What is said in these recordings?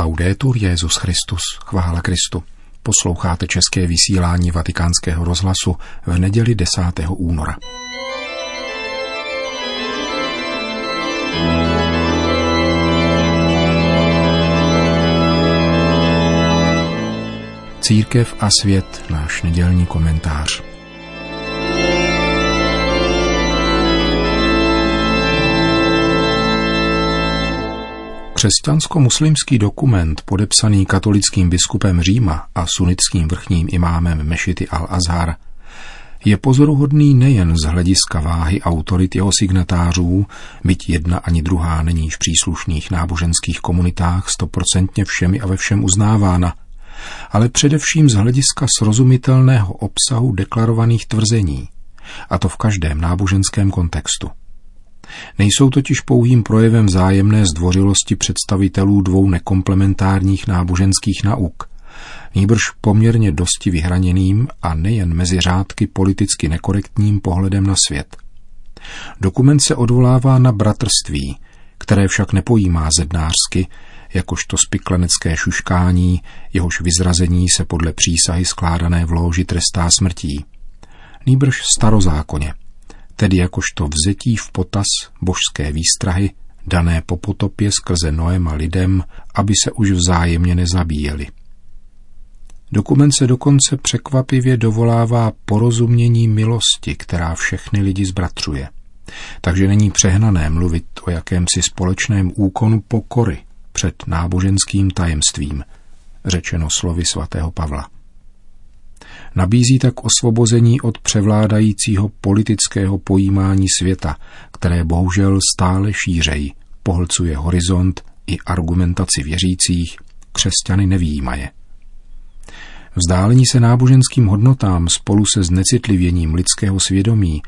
Laudetur Jezus Christus, chvála Kristu. Posloucháte české vysílání Vatikánského rozhlasu v neděli 10. února. Církev a svět, náš nedělní komentář. Křesťansko-muslimský dokument podepsaný katolickým biskupem Říma a sunnickým vrchním imámem Mešity al-Azhar je pozoruhodný nejen z hlediska váhy autorit jeho signatářů, byť jedna ani druhá není v příslušných náboženských komunitách stoprocentně všemi a ve všem uznávána, ale především z hlediska srozumitelného obsahu deklarovaných tvrzení, a to v každém náboženském kontextu. Nejsou totiž pouhým projevem zájemné zdvořilosti představitelů dvou nekomplementárních náboženských nauk, nýbrž poměrně dosti vyhraněným a nejen mezi řádky politicky nekorektním pohledem na svět. Dokument se odvolává na bratrství, které však nepojímá zednářsky, jakožto spiklenecké šuškání, jehož vyzrazení se podle přísahy skládané v loži trestá smrtí. Nýbrž starozákoně, tedy jakožto vzetí v potaz božské výstrahy, dané po potopě skrze Noem a lidem, aby se už vzájemně nezabíjeli. Dokument se dokonce překvapivě dovolává porozumění milosti, která všechny lidi zbratřuje. Takže není přehnané mluvit o jakémsi společném úkonu pokory před náboženským tajemstvím, řečeno slovy svatého Pavla. Nabízí tak osvobození od převládajícího politického pojímání světa, které bohužel stále šířej, pohlcuje horizont i argumentaci věřících, křesťany nevýjímaje. Vzdálení se náboženským hodnotám spolu se znecitlivěním lidského svědomí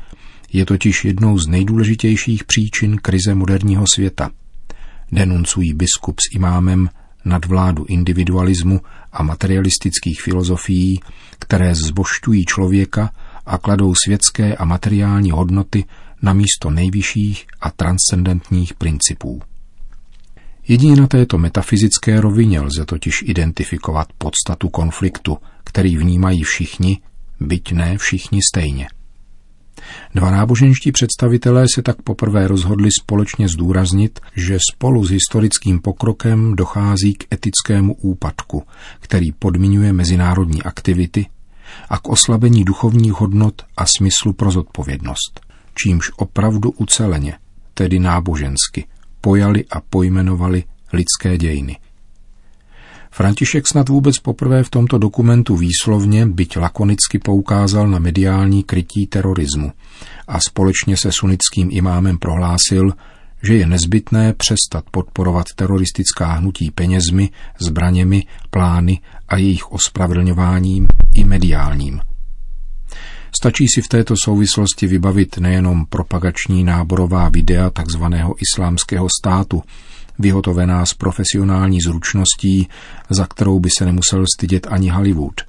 je totiž jednou z nejdůležitějších příčin krize moderního světa. Denuncují biskup s imámem nadvládu individualismu a materialistických filozofií, které zbošťují člověka a kladou světské a materiální hodnoty na místo nejvyšších a transcendentních principů. Jedině na této metafyzické rovině lze totiž identifikovat podstatu konfliktu, který vnímají všichni, byť ne všichni stejně. Dva náboženští představitelé se tak poprvé rozhodli společně zdůraznit, že spolu s historickým pokrokem dochází k etickému úpadku, který podmiňuje mezinárodní aktivity a k oslabení duchovních hodnot a smyslu pro zodpovědnost, čímž opravdu uceleně, tedy nábožensky, pojali a pojmenovali lidské dějiny. František snad vůbec poprvé v tomto dokumentu výslovně, byť lakonicky poukázal na mediální krytí terorismu a společně se sunickým imámem prohlásil, že je nezbytné přestat podporovat teroristická hnutí penězmi, zbraněmi, plány a jejich ospravedlňováním i mediálním. Stačí si v této souvislosti vybavit nejenom propagační náborová videa tzv. islámského státu, vyhotovená s profesionální zručností, za kterou by se nemusel stydět ani Hollywood.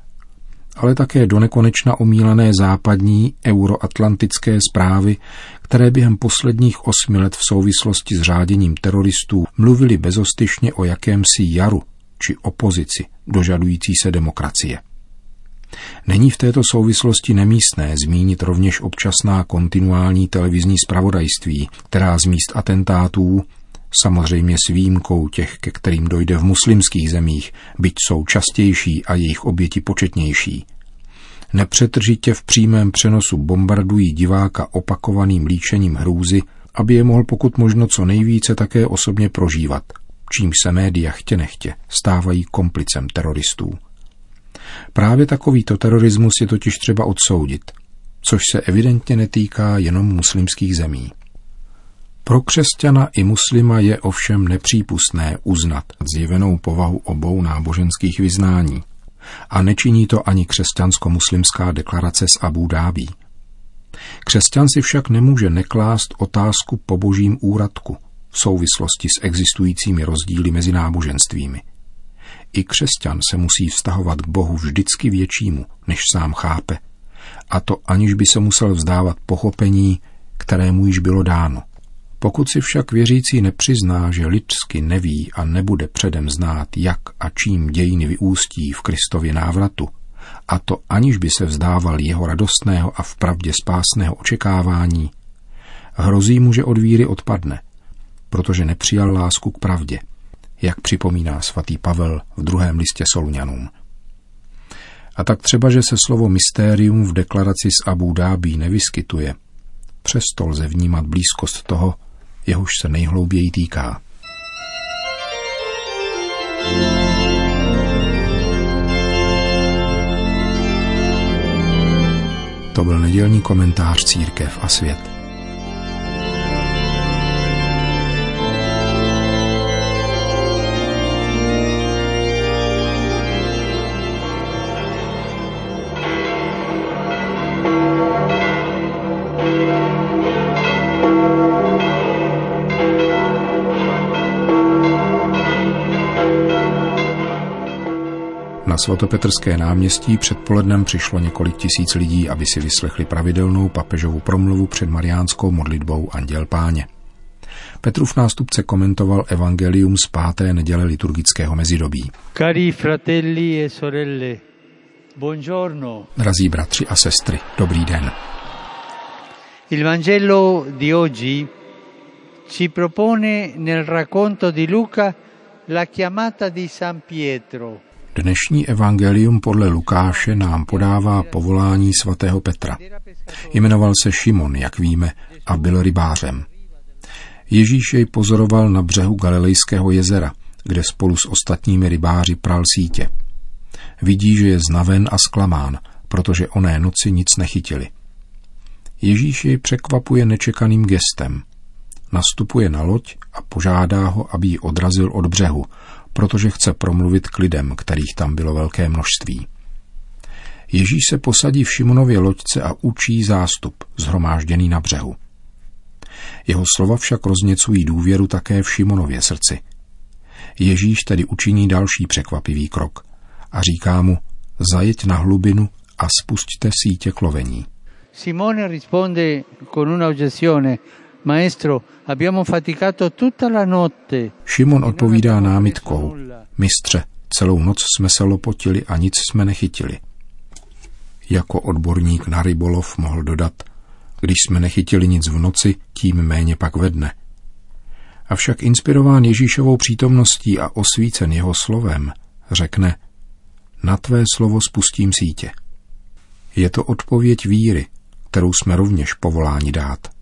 Ale také do nekonečna omílané západní euroatlantické zprávy, které během posledních osmi let v souvislosti s řáděním teroristů mluvili bezostyšně o jakémsi jaru či opozici dožadující se demokracie. Není v této souvislosti nemístné zmínit rovněž občasná kontinuální televizní spravodajství, která z míst atentátů samozřejmě s výjimkou těch, ke kterým dojde v muslimských zemích, byť jsou častější a jejich oběti početnější. Nepřetržitě v přímém přenosu bombardují diváka opakovaným líčením hrůzy, aby je mohl pokud možno co nejvíce také osobně prožívat, čímž se média chtě nechtě stávají komplicem teroristů. Právě takovýto terorismus je totiž třeba odsoudit, což se evidentně netýká jenom muslimských zemí. Pro křesťana i muslima je ovšem nepřípustné uznat zjevenou povahu obou náboženských vyznání. A nečiní to ani křesťansko-muslimská deklarace z Abu Dábí. Křesťan si však nemůže neklást otázku po božím úradku v souvislosti s existujícími rozdíly mezi náboženstvími. I křesťan se musí vztahovat k Bohu vždycky většímu, než sám chápe, a to aniž by se musel vzdávat pochopení, kterému již bylo dáno – Pokud si však věřící nepřizná, že lidsky neví a nebude předem znát, jak a čím dějiny vyústí v Kristově návratu, a to aniž by se vzdával jeho radostného a vpravdě spásného očekávání, hrozí mu, že od víry odpadne, protože nepřijal lásku k pravdě, jak připomíná svatý Pavel v druhém listě Soluňanům. A tak třeba, že se slovo mystérium v deklaraci z Abu Dhabi nevyskytuje, přesto lze vnímat blízkost toho, jehož se nejhlouběji týká. To byl nedělní komentář Církev a svět. Na svatopetrské náměstí předpolednem přišlo několik tisíc lidí, aby si vyslechli pravidelnou papežovu promluvu před mariánskou modlitbou Anděl Páně. Petrův nástupce komentoval evangelium z páté neděle liturgického mezidobí. Cari fratelli e sorelle, buongiorno. Drazí bratři a sestry, dobrý den. Il Vangelo di oggi ci propone nel racconto di Luca la chiamata di San Pietro. Dnešní evangelium podle Lukáše nám podává povolání svatého Petra. Jmenoval se Šimon, jak víme, a byl rybářem. Ježíš jej pozoroval na břehu Galilejského jezera, kde spolu s ostatními rybáři pral sítě. Vidí, že je znaven a zklamán, protože oné noci nic nechytili. Ježíš jej překvapuje nečekaným gestem. Nastupuje na loď a požádá ho, aby ji odrazil od břehu, protože chce promluvit k lidem, kterých tam bylo velké množství. Ježíš se posadí v Šimonově loďce a učí zástup, zhromážděný na břehu. Jeho slova však rozněcují důvěru také v Šimonově srdci. Ježíš tedy učiní další překvapivý krok a říká mu, zajeď na hlubinu a spusťte sítě k lovení. Simone risponde con una obiezione, Maestro, abbiamo faticato tutta la notte. Šimon odpovídá námitkou. Mistře, celou noc jsme se lopotili a nic jsme nechytili. Jako odborník na rybolov mohl dodat, když jsme nechytili nic v noci, tím méně pak ve dne. Avšak inspirován Ježíšovou přítomností a osvícen jeho slovem, řekne, na tvé slovo spustím sítě. Je to odpověď víry, kterou jsme rovněž povoláni dát.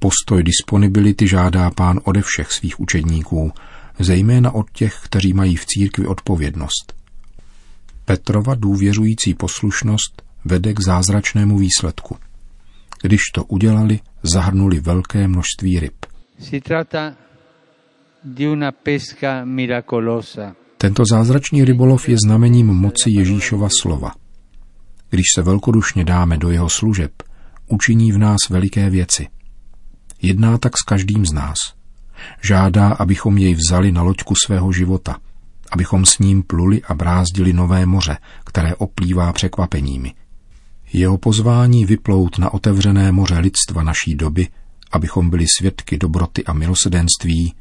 Postoj disponibility žádá pán ode všech svých učedníků, zejména od těch, kteří mají v církvi odpovědnost. Petrova důvěřující poslušnost vede k zázračnému výsledku. Když to udělali, zahrnuli velké množství ryb. Si trata di una pesca miracolosa. Tento zázračný rybolov je znamením moci Ježíšova slova. Když se velkodušně dáme do jeho služeb, učiní v nás veliké věci – Jedná tak s každým z nás. Žádá, abychom jej vzali na loďku svého života, abychom s ním pluli a brázdili nové moře, které oplývá překvapeními. Jeho pozvání vyplout na otevřené moře lidstva naší doby, abychom byli svědky dobroty a milosedenství,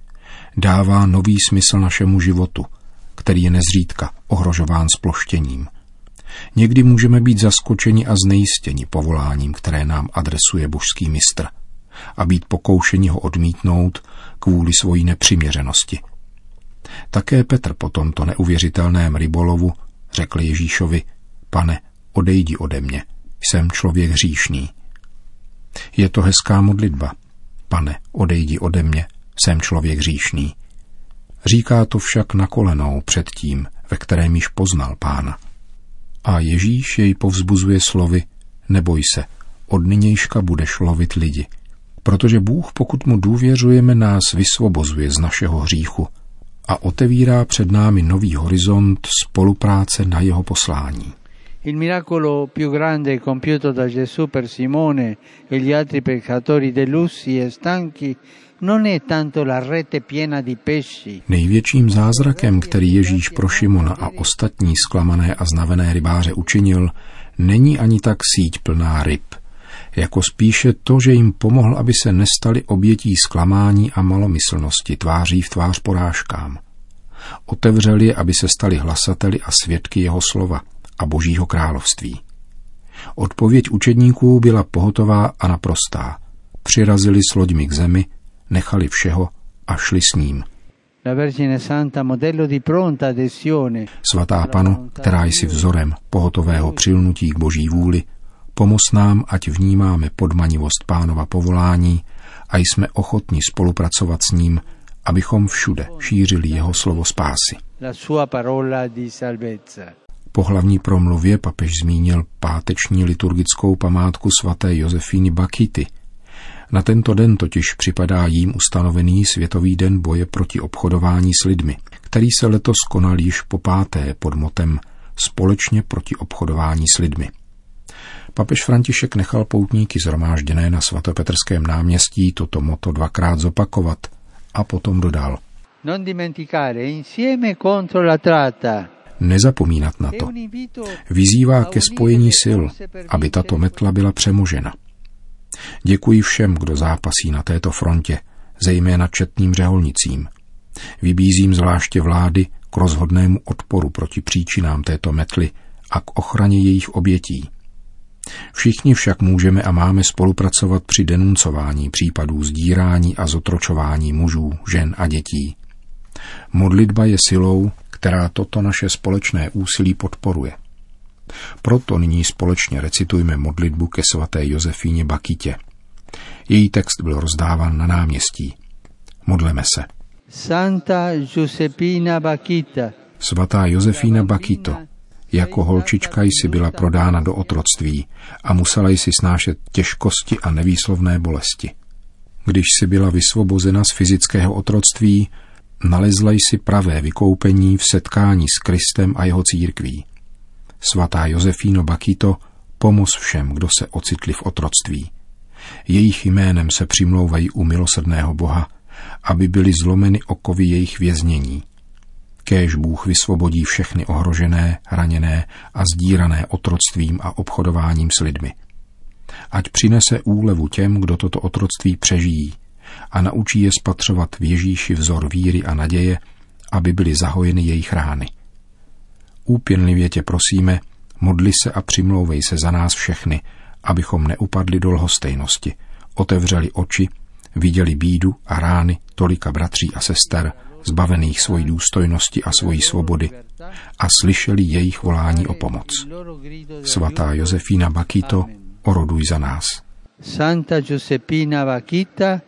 dává nový smysl našemu životu, který je nezřídka ohrožován sploštěním. Někdy můžeme být zaskočeni a znejistěni povoláním, které nám adresuje božský mistr – a být pokoušeni ho odmítnout kvůli svojí nepřiměřenosti. Také Petr po tomto neuvěřitelném rybolovu řekl Ježíšovi, pane, odejdi ode mě, jsem člověk hříšný. Je to hezká modlitba. Pane, odejdi ode mě, jsem člověk hříšný. Říká to však na kolenou před tím, ve kterém již poznal pána. A Ježíš jej povzbuzuje slovy, neboj se, od nynějška budeš lovit lidi – protože Bůh, pokud mu důvěřujeme, nás vysvobozuje z našeho hříchu a otevírá před námi nový horizont spolupráce na jeho poslání. Il miracolo più grande compiuto da Gesù per Simone e gli altri peccatori e stanchi non è tanto la rete piena di pesci. Největším zázrakem, který Ježíš pro Šimona a ostatní zklamané a znavené rybáře učinil, není ani tak síť plná ryb – jako spíše to, že jim pomohl, aby se nestali obětí zklamání a malomyslnosti tváří v tvář porážkám. Otevřel je, aby se stali hlasateli a svědky jeho slova a božího království. Odpověď učedníků byla pohotová a naprostá. Přirazili s loďmi k zemi, nechali všeho a šli s ním. Svatá panu, která jsi vzorem pohotového přilnutí k boží vůli, Pomoz nám, ať vnímáme podmanivost pánova povolání a jsme ochotni spolupracovat s ním, abychom všude šířili jeho slovo spásy. Po hlavní promluvě papež zmínil páteční liturgickou památku svaté Josefíny Bakity. Na tento den totiž připadá jím ustanovený Světový den boje proti obchodování s lidmi, který se letos konal již po páté pod motem Společně proti obchodování s lidmi. Papež František nechal poutníky zhromážděné na svatopetrském náměstí toto moto dvakrát zopakovat a potom dodal. Nezapomínat na to. Vyzývá ke spojení sil, aby tato metla byla přemožena. Děkuji všem, kdo zápasí na této frontě, zejména četným řeholnicím. Vybízím zvláště vlády k rozhodnému odporu proti příčinám této metly a k ochraně jejich obětí. Všichni však můžeme a máme spolupracovat při denuncování případů zdírání a zotročování mužů, žen a dětí. Modlitba je silou, která toto naše společné úsilí podporuje. Proto nyní společně recitujme modlitbu ke svaté Josefíně Bakitě. Její text byl rozdáván na náměstí. Modleme se. Santa Josefina Bakita. Svatá Josefína Bakito, jako holčička jsi byla prodána do otroctví a musela jsi snášet těžkosti a nevýslovné bolesti. Když jsi byla vysvobozena z fyzického otroctví, nalezla jsi pravé vykoupení v setkání s Kristem a jeho církví. Svatá Josefíno Bakito, pomoz všem, kdo se ocitli v otroctví. Jejich jménem se přimlouvají u milosrdného Boha, aby byly zlomeny okovy jejich věznění Kéž Bůh vysvobodí všechny ohrožené, raněné a zdírané otroctvím a obchodováním s lidmi. Ať přinese úlevu těm, kdo toto otroctví přežijí a naučí je spatřovat v Ježíši vzor víry a naděje, aby byly zahojeny jejich rány. Úpěnlivě tě prosíme, modli se a přimlouvej se za nás všechny, abychom neupadli do lhostejnosti, otevřeli oči, viděli bídu a rány tolika bratří a sester, zbavených svojí důstojnosti a svojí svobody a slyšeli jejich volání o pomoc. Svatá Josefína Bakito, oroduj za nás. Santa Josepina Bakita,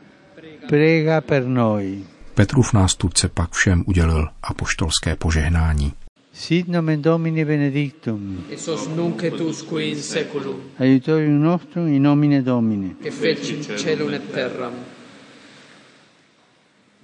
prega per noi. Petrův nástupce pak všem udělil apoštolské požehnání. Sit nomen Domini benedictum. Esos nunc et usque in seculum. Aiutorium nostrum in nomine Domini. Che feci celum et terram.